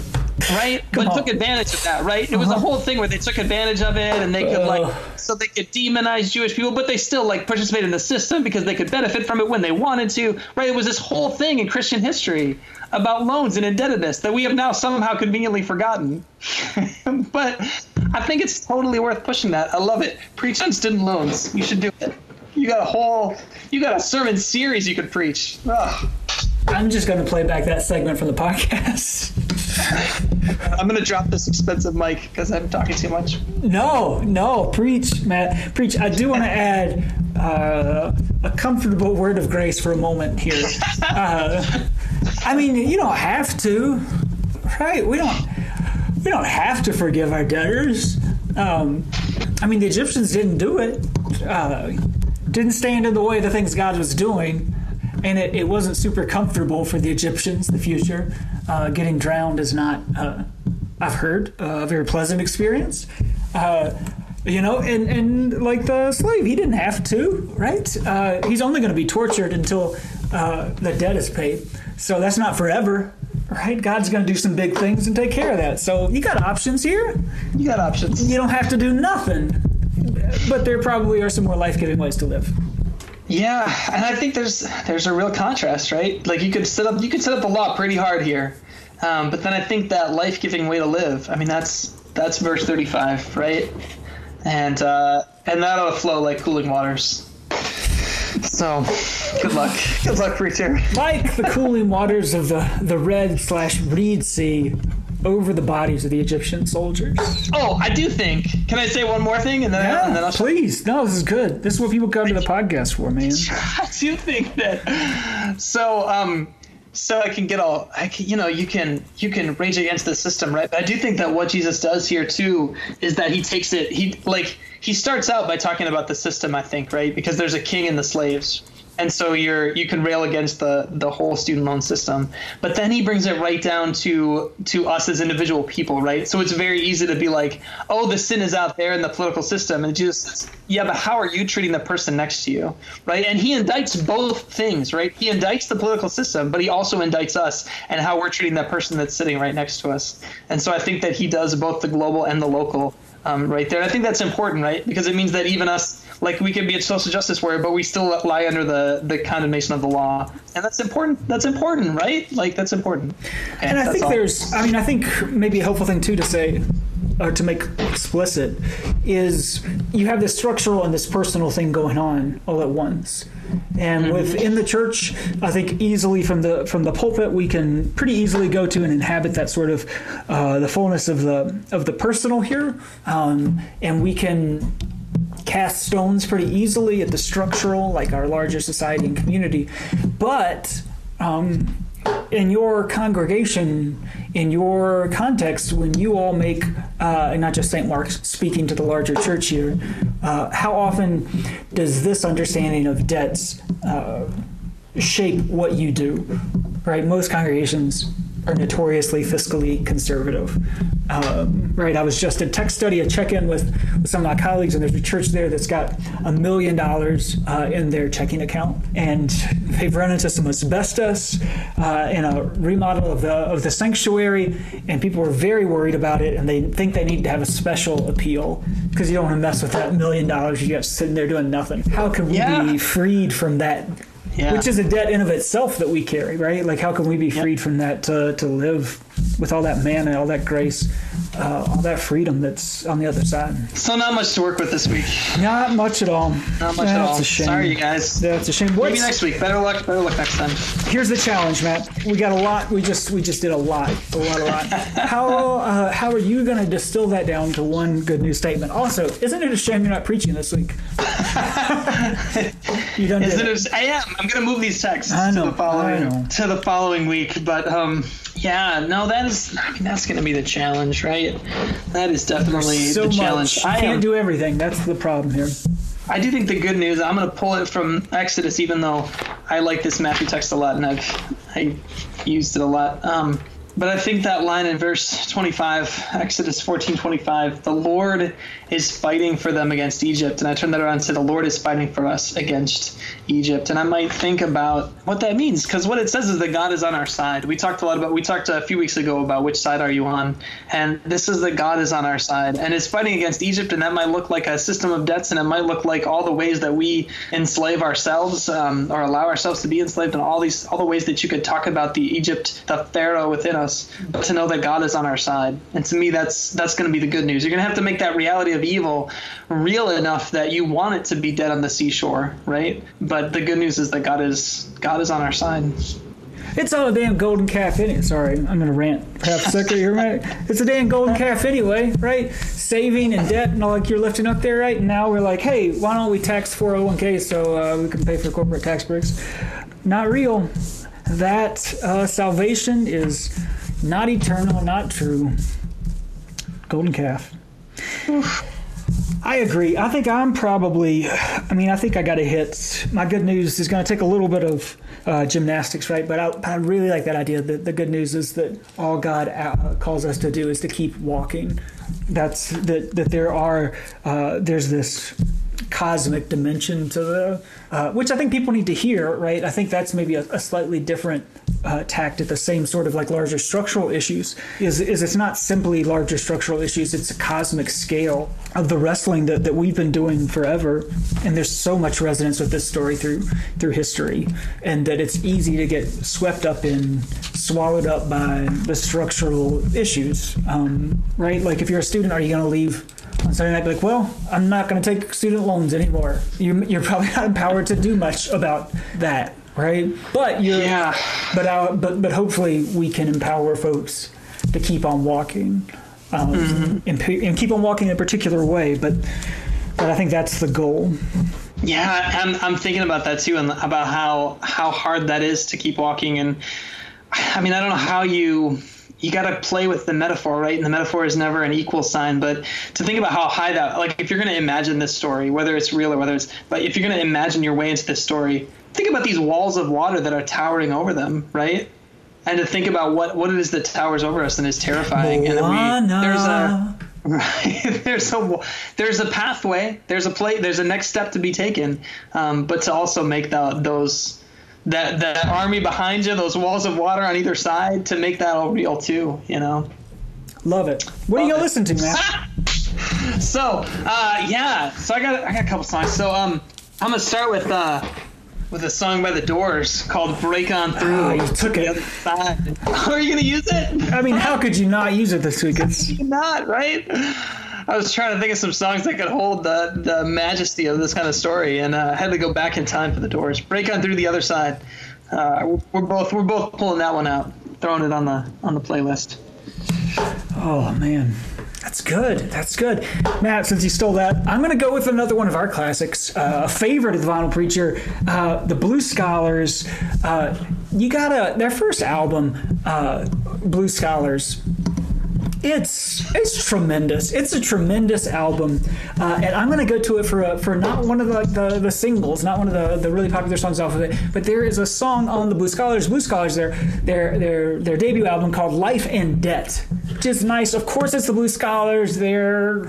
right? Come but on. took advantage of that, right? It was a uh-huh. whole thing where they took advantage of it and they could like so they could demonize Jewish people, but they still like participate in the system because they could benefit from it when they wanted to, right? It was this whole thing in Christian history about loans and indebtedness that we have now somehow conveniently forgotten. but I think it's totally worth pushing that. I love it. Preach on student loans. You should do it. You got a whole, you got a sermon series you could preach. Ugh. I'm just going to play back that segment from the podcast. I'm going to drop this expensive mic because I'm talking too much. No, no, preach, Matt, preach. I do want to add uh, a comfortable word of grace for a moment here. Uh, I mean, you don't have to, right? We don't. We don't have to forgive our debtors. Um, I mean, the Egyptians didn't do it. Uh, didn't stand in the way of the things God was doing and it, it wasn't super comfortable for the Egyptians. The future, uh, getting drowned is not, uh, I've heard, uh, a very pleasant experience. Uh, you know, and, and like the slave, he didn't have to, right? Uh, he's only going to be tortured until uh, the debt is paid. So that's not forever, right? God's going to do some big things and take care of that. So you got options here. You got options. You don't have to do nothing, but there probably are some more life giving ways to live. Yeah, and I think there's there's a real contrast, right? Like you could set up you could set up the law pretty hard here, um, but then I think that life giving way to live. I mean, that's that's verse thirty five, right? And uh, and that ought to flow like cooling waters. So, good luck. Good luck, Preacher. Like the cooling waters of the, the Red slash Reed Sea over the bodies of the Egyptian soldiers. Oh, I do think. Can I say one more thing, and then, and then Yeah, I'll please. No, this is good. This is what people come to the podcast for, man. I do think that. So, um, so I can get all, I can, you know, you can you can rage against the system, right? But I do think that what Jesus does here too is that he takes it. He like he starts out by talking about the system, I think, right? Because there's a king and the slaves. And so you're you can rail against the the whole student loan system, but then he brings it right down to to us as individual people, right? So it's very easy to be like, oh, the sin is out there in the political system, and Jesus says, yeah, but how are you treating the person next to you, right? And he indicts both things, right? He indicts the political system, but he also indicts us and how we're treating that person that's sitting right next to us. And so I think that he does both the global and the local um, right there. I think that's important, right? Because it means that even us, like we can be a social justice warrior, but we still lie under the the condemnation of the law, and that's important. That's important, right? Like that's important. Okay, And I think all. there's, I mean, I think maybe a helpful thing too to say, or to make explicit, is you have this structural and this personal thing going on all at once. And Mm-hmm. within the church, I think easily from the from the pulpit we can pretty easily go to and inhabit that sort of uh, the fullness of the of the personal here, um, and we can cast stones pretty easily at the structural, like our larger society and community. But um, in your congregation, in your context, when you all make, uh, and not just St. Mark's, speaking to the larger church here, uh, how often does this understanding of debts uh, shape what you do? Right? Most congregations are notoriously fiscally conservative. Um, right? I was just in text study, a check in with, with some of my colleagues, and there's a church there that's got a million dollars uh, in their checking account, and they've run into some asbestos uh, in a remodel of the of the sanctuary, and people are very worried about it, and they think they need to have a special appeal because you don't want to mess with that million dollars you got sitting there doing nothing. How can we Yeah. be freed from that Yeah. which is a debt in of itself that we carry, right? Like, how can we be freed from that to, to live with all that manna, all that grace, uh, all that freedom that's on the other side? so not much to work with this week. Not much at all. Not much That's at all. a shame. Sorry, you guys. That's a shame. Maybe next week. Better luck. Better luck next time. here's the challenge, Matt. We got a lot. We just we just did a lot, a lot, a lot. How uh, how are you going to distill that down to one good news statement? Also, isn't it a shame you're not preaching this week? you done Is did it? A, I am. I'm gonna move these texts to the following to the following week. But um, yeah, no, that is. I mean, that's gonna be the challenge, right? That is definitely so the challenge. much. You I can't am. do everything. That's the problem here. I do think the good news. I'm gonna pull it from Exodus, even though I like this Matthew text a lot, and I've I used it a lot. Um, but I think that line in verse 25, Exodus 14:25, the Lord is fighting for them against Egypt, and I turn that around and say the Lord is fighting for us against Egypt, and I might think about what that means, because what it says is that God is on our side. We talked a lot about. We talked a few weeks ago about which side are you on, and this is that God is on our side, and is fighting against Egypt, and that might look like a system of debts, and it might look like all the ways that we enslave ourselves um, or allow ourselves to be enslaved, and all these all the ways that you could talk about the Egypt, the Pharaoh within us, but to know that God is on our side, and to me that's that's going to be the good news. You're going to have to make that reality of evil real enough that you want it to be dead on the seashore, right? But the good news is that God is God is on our side. It's all a damn golden calf anyway. Sorry, I'm gonna rant half a second here, right? It's a damn golden calf anyway, right? Saving and debt and all like you're lifting up there, right? Now we're like, hey, why don't we tax 401k so uh, we can pay for corporate tax breaks? Not real. That uh, salvation is not eternal, not true. Golden calf. I agree. I think I'm probably, I mean, I think I got to hit. My good news is going to take a little bit of uh, gymnastics, right? But I, I really like that idea. That the good news is that all God uh, calls us to do is to keep walking. That's that, that there are, uh, there's this cosmic dimension to the, uh, which I think people need to hear, right? I think that's maybe a, a slightly different uh, tact at the same sort of like larger structural issues. Is is it's not simply larger structural issues; it's a cosmic scale of the wrestling that, that we've been doing forever. And there's so much resonance with this story through through history, and that it's easy to get swept up in, swallowed up by the structural issues, um, right? Like if you're a student, are you going to leave? And so they'd be like, well, I'm not going to take student loans anymore. You, you're probably not empowered to do much about that, right? But you're, Yeah. but uh, but but hopefully we can empower folks to keep on walking, um, and, pe- and keep on walking in a particular way. But but I think that's the goal. Yeah, I'm, I'm thinking about that too, and about how how hard that is to keep walking. And I mean, I don't know how you you got to play with the metaphor, right? And the metaphor is never an equal sign. But to think about how high that, like, if you're going to imagine this story, whether it's real or whether it's, but if you're going to imagine your way into this story, think about these walls of water that are towering over them, right? And to think about what what it is that towers over us and is terrifying. And that we, there's a Right. there's a there's a pathway. There's a play. There's a next step to be taken. Um, but to also make that those that that army behind you, those walls of water on either side, to make that all real too. You know. Love it. What are you Love gonna it. listen to, Matt? So uh, yeah. So I got I got a couple songs. So um, I'm gonna start with uh, with a song by the Doors called "Break On Through." Ah, you took it. Are you gonna use it? I mean, how could you not use it this week? It's not right. I was trying to think of some songs that could hold the, the majesty of this kind of story, and uh, I had to go back in time for the Doors. Break on through the other side. Uh, we're both we're both pulling that one out, throwing it on the on the playlist. Oh man, that's good. That's good, Matt. Since you stole that, I'm going to go with another one of our classics, uh, a favorite of the Vinyl Preacher, uh, the Blue Scholars. Uh, you got a their first album, uh, Blue Scholars. It's it's tremendous. It's a tremendous album, uh, and I'm going to go to it for a, for not one of the, the, the singles, not one of the, the really popular songs off of it, but there is a song on the Blue Scholars. Blue Scholars, their their their their debut album called Life and Debt, which is nice. Of course, it's the Blue Scholars. They're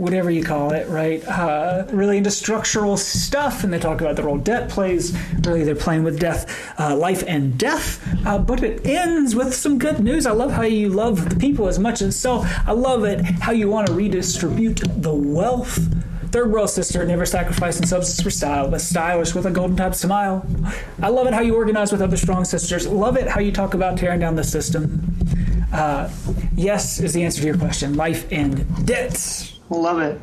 whatever you call it, right? Uh, really into structural stuff, and they talk about the role debt plays. Really, they're playing with death, uh, life and death. Uh, but it ends with some good news. I love how you love the people as much as so. I love it how you want to redistribute the wealth. Third world sister, never sacrificing substance for style, but stylish with a golden type smile. I love it how you organize with other strong sisters. Love it how you talk about tearing down the system. Uh, yes is the answer to your question. Life and debt. Love it.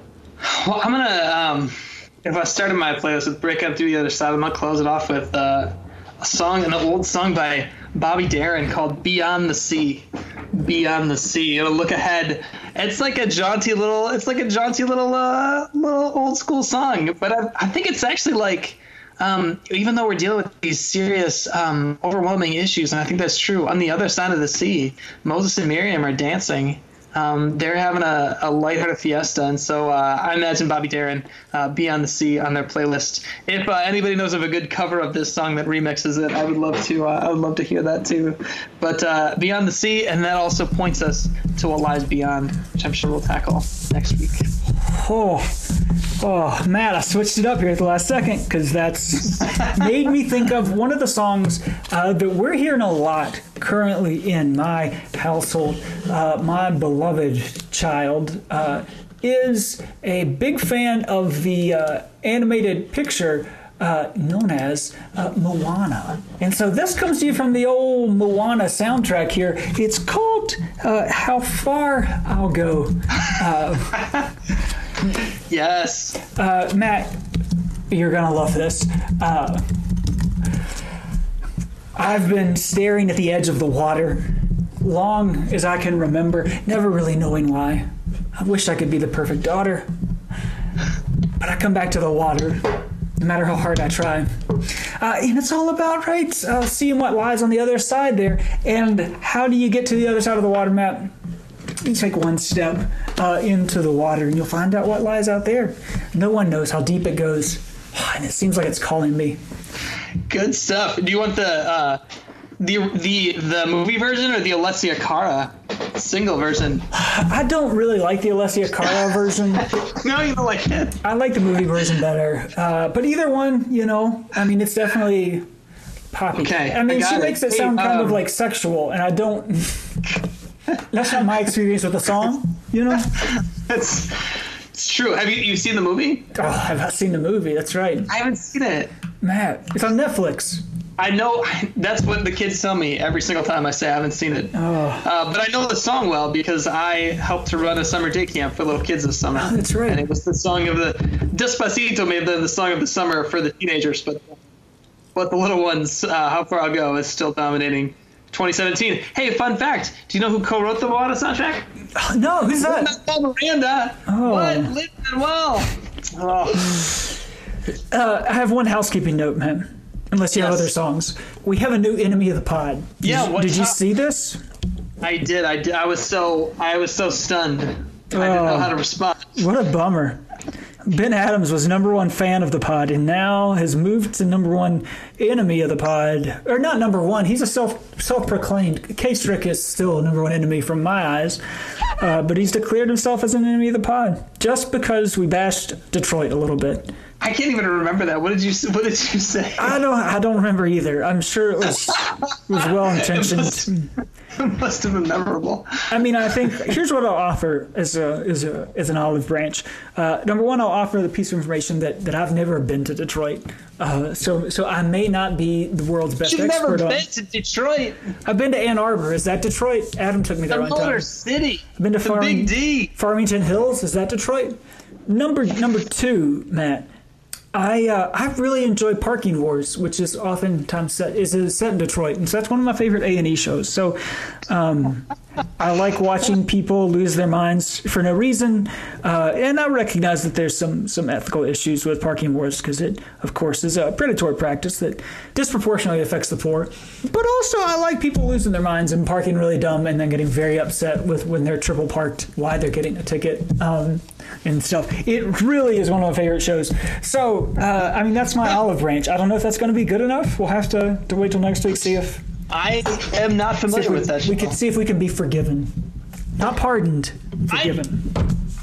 Well, I'm gonna um, if I started my playlist with "Break Up Through the Other Side," I'm gonna close it off with uh, a song, an old song by Bobby Darin called "Beyond the Sea." Beyond the Sea. It'll look ahead. It's like a jaunty little. It's like a jaunty little, uh, little old school song. But I, I think it's actually like. Um, even though we're dealing with these serious, um, overwhelming issues, and I think that's true, on the other side of the sea, Moses and Miriam are dancing. Um, they're having a, a lighthearted fiesta, and so uh, I imagine Bobby Darin, uh, "Beyond the Sea" on their playlist. If uh, anybody knows of a good cover of this song that remixes it, I would love to. Uh, I would love to hear that too. But uh, "Beyond the Sea," and that also points us to what lies beyond, which I'm sure we'll tackle next week. Oh, oh, Matt, I switched it up here at the last second because that's made me think of one of the songs uh, that we're hearing a lot currently in my household. Uh, my beloved child uh, is a big fan of the uh, animated picture. Uh, known as uh, Moana. And so this comes to you from the old Moana soundtrack here. It's called uh, How Far I'll Go. Yes. Uh, Matt, you're gonna love this. I've been staring at the edge of the water long as I can remember, never really knowing why. I wish I could be the perfect daughter, but I come back to the water, no matter how hard I try. Uh, and it's all about right, uh, seeing what lies on the other side there. And how do you get to the other side of the water, Matt? You take one step uh, into the water and you'll find out what lies out there. No one knows how deep it goes. And it seems like it's calling me. Good stuff. Do you want the uh, the the the movie version or the Alessia Cara single version? I don't really like the Alessia Cara version. No, you don't like it. I like the movie version better. Uh, but either one, you know, I mean, it's definitely poppy. Okay, I mean, I she it. makes it Hey, sound kind of um, like sexual, and I don't. That's not my experience with the song, you know? It's true. Have you you seen the movie? Oh, I've not seen the movie. That's right. I haven't seen it. Matt, it's on Netflix. I know that's what the kids tell me every single time I say I haven't seen it. Oh, Uh, but I know the song well because I helped to run a summer day camp for little kids this summer. that's right. And it was the song of the Despacito may have been the song of the summer for the teenagers, but but the little ones, uh, How Far I'll Go, is still dominating 2017. Hey, fun fact: Do you know who co-wrote the Moana soundtrack? no, who's that? Paul Miranda. Oh. What? Well. Oh. Uh, I have one housekeeping note, man. Unless you have other songs, we have a new enemy of the pod. Did Yeah, you, did you see this? I did. I did. I was so. I was so stunned. I didn't know Oh. how to respond. What a bummer. Ben Adams was number one fan of the pod and now has moved to number one enemy of the pod. Or not number one, he's a self self proclaimed. K Strick is still number one enemy from my eyes. Uh, but he's declared himself as an enemy of the pod just because we bashed Detroit a little bit. I can't even remember that. What did you? What did you say? I don't I don't remember either. I'm sure it was it was well intentioned. It must have been memorable. I mean, I think here's what I'll offer as a as a as an olive branch. Uh, number one, I'll offer the piece of information that, that I've never been to Detroit, uh, so so I may not be the world's best You've never expert on. been to Detroit, I've been to Ann Arbor. Is that Detroit? Adam took me the there time. Motor City, I've been to the Farming- Big D. Farmington Hills. Is that Detroit? Number number two, Matt. I uh, I really enjoy Parking Wars, which is oftentimes set is set in Detroit, and so that's one of my favorite A and E shows. So, um, I like watching people lose their minds for no reason, uh, and I recognize that there's some some ethical issues with Parking Wars because it, of course, is a predatory practice that disproportionately affects the poor. But also, I like people losing their minds and parking really dumb, and then getting very upset with when they're triple parked, why they're getting a ticket. Um, and stuff. It really is one of my favorite shows. So, uh, I mean, that's my olive branch. I don't know if that's going to be good enough. We'll have to, to wait till next week see if, I am not familiar we, with that. we show. can see if we can be forgiven, not pardoned, forgiven.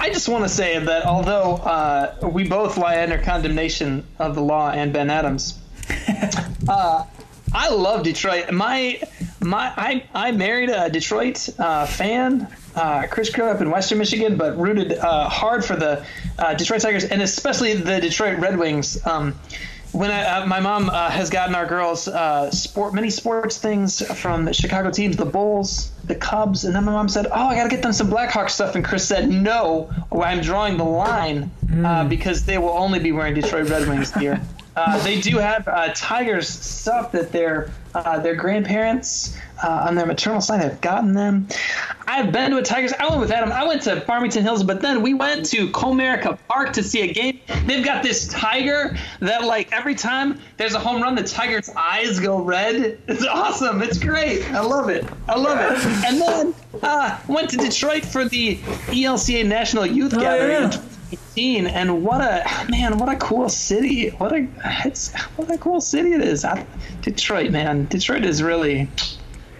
I just want to say that although uh, we both lie under condemnation of the law and Ben Adams, uh, I love Detroit. My my I, I married a Detroit uh, fan. Uh, Chris grew up in Western Michigan, but rooted uh, hard for the uh, Detroit Tigers and especially the Detroit Red Wings. Um, when I, uh, my mom uh, has gotten our girls uh, sport many sports things from the Chicago teams, the Bulls, the Cubs, and then my mom said, "Oh, I got to get them some Blackhawk stuff." And Chris said, "No, I'm drawing the line uh, because they will only be wearing Detroit Red Wings gear." Uh, they do have uh, Tigers stuff that their uh, their grandparents uh, on their maternal side have gotten them. I've been to a Tigers. I went with Adam. I went to Farmington Hills, but then we went to Comerica Park to see a game. They've got this tiger that, like, every time there's a home run, the tiger's eyes go red. It's awesome. It's great. I love it. I love it. And then uh, went to Detroit for the ELCA National Youth Oh, Gathering. yeah. and what a man! What a cool city! What a it's what a cool city it is. I, Detroit, man. Detroit is really.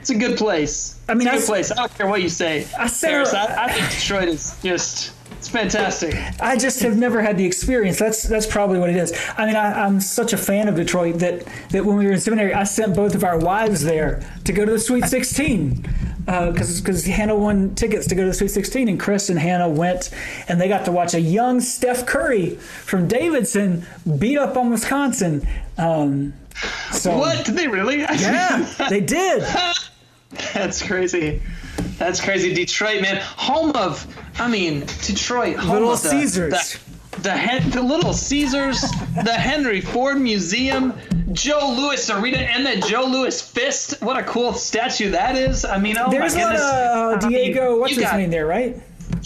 It's a good place. I mean, it's a I good s- place. I don't care what you say. I said- Harris, I, I think Detroit is just. It's fantastic. I just have never had the experience. That's that's probably what it is. I mean, I, I'm such a fan of Detroit that that when we were in seminary, I sent both of our wives there to go to the Sweet 16 because because Hannah won tickets to go to the Sweet 16, and Chris and Hannah went, and they got to watch a young Steph Curry from Davidson beat up on Wisconsin. Um, so What did they really? Yeah, they did. That's crazy. That's crazy. Detroit, man, home of. I mean, Detroit, home Little of the, Caesars. The, the, Hen- the Little Caesars, the Henry Ford Museum, Joe Louis Arena, and the Joe Louis Fist. What a cool statue that is. I mean, oh There's my a lot goodness. of uh, mean, Diego. What's his got, name there, right?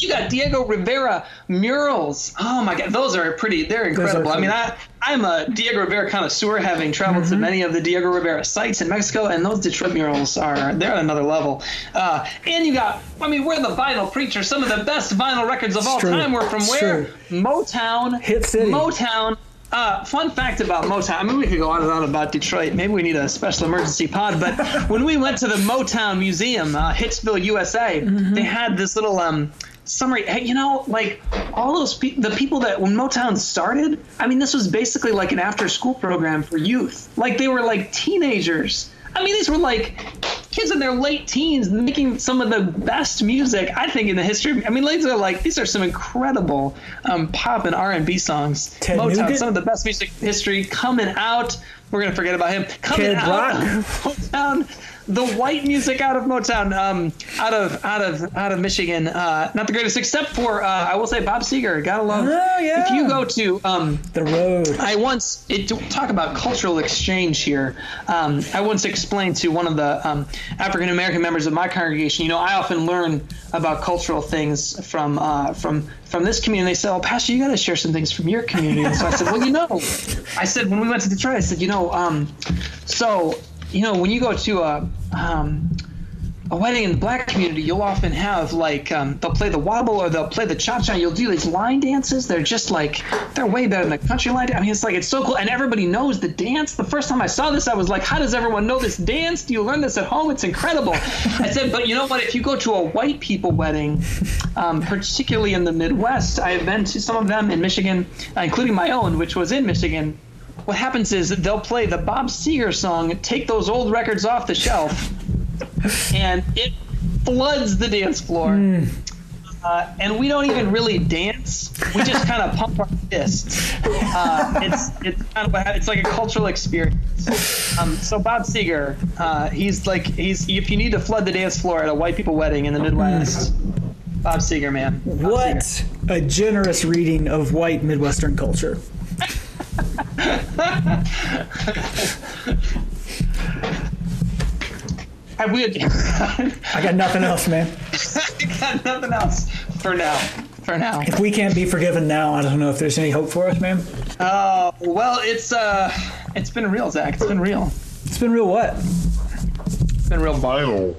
You got Diego Rivera murals. Oh my God, those are pretty. They're incredible. I mean. I I'm a Diego Rivera connoisseur, having traveled Mm-hmm. to many of the Diego Rivera sites in Mexico, and those Detroit murals are they're at another level. Uh, and you got, I mean, we're the vinyl preacher. Some of the best vinyl records of all true. time were from It's where? true. Motown. Hit City. Motown. Uh, fun fact about Motown. I mean, we could go on and on about Detroit. Maybe we need a special emergency pod. But when we went to the Motown Museum, uh, Hitsville, USA, Mm-hmm. they had this little um, summary. Hey, you know, like all those pe- the people that when Motown started. I mean, this was basically like an after-school program for youth. Like they were like teenagers. I mean, these were like kids in their late teens making some of the best music I think in the history. I mean, ladies are like these are some incredible um, pop and R and B songs. Ted Motown, Nugent? some of the best music history coming out. we're gonna forget about him. Coming Kid out Rock. Motown, the white music out of Motown, um, out of out of out of Michigan. Uh, not the greatest, except for uh, I will say Bob Seger. Gotta love. Oh, yeah. If you go to um, The road. I once it, talk about cultural exchange here. Um, I once explained to one of the um, African American members of my congregation. You know, I often learn about cultural things from uh, from from this community. They said, "Oh, Pastor, you got to share some things from your community." And so I said, "Well, you know," I said when we went to Detroit, I said, "You know, um, so you know when you go to a um, a wedding in the black community, you'll often have like um, they'll play the wobble or they'll play the cha cha. You'll do these line dances. They're just like they're way better than the country line. Dance. I mean, it's like it's so cool, and everybody knows the dance. The first time I saw this, I was like, how does everyone know this dance? Do you learn this at home? It's incredible. I said, but you know what? If you go to a white people wedding, um, particularly in the Midwest, I have been to some of them in Michigan, uh, including my own, which was in Michigan. What happens is they'll play the Bob Seger song, take those old records off the shelf and it floods the dance floor. Uh, and we don't even really dance. We just kind of pump our fists. Uh, it's it's kind of a, it's like a cultural experience. Um, so Bob Seger, uh, he's like he's if you need to flood the dance floor at a white people wedding in the Midwest, Bob Seger, man. Bob What Seger. a generous reading of white Midwestern culture. Have we? I got nothing else, man. I got nothing else for now. For now. If we can't be forgiven now, I don't know if there's any hope for us, man. Oh well, it's uh, it's been real, Zach. It's been real. It's been real what? It's been real. Final.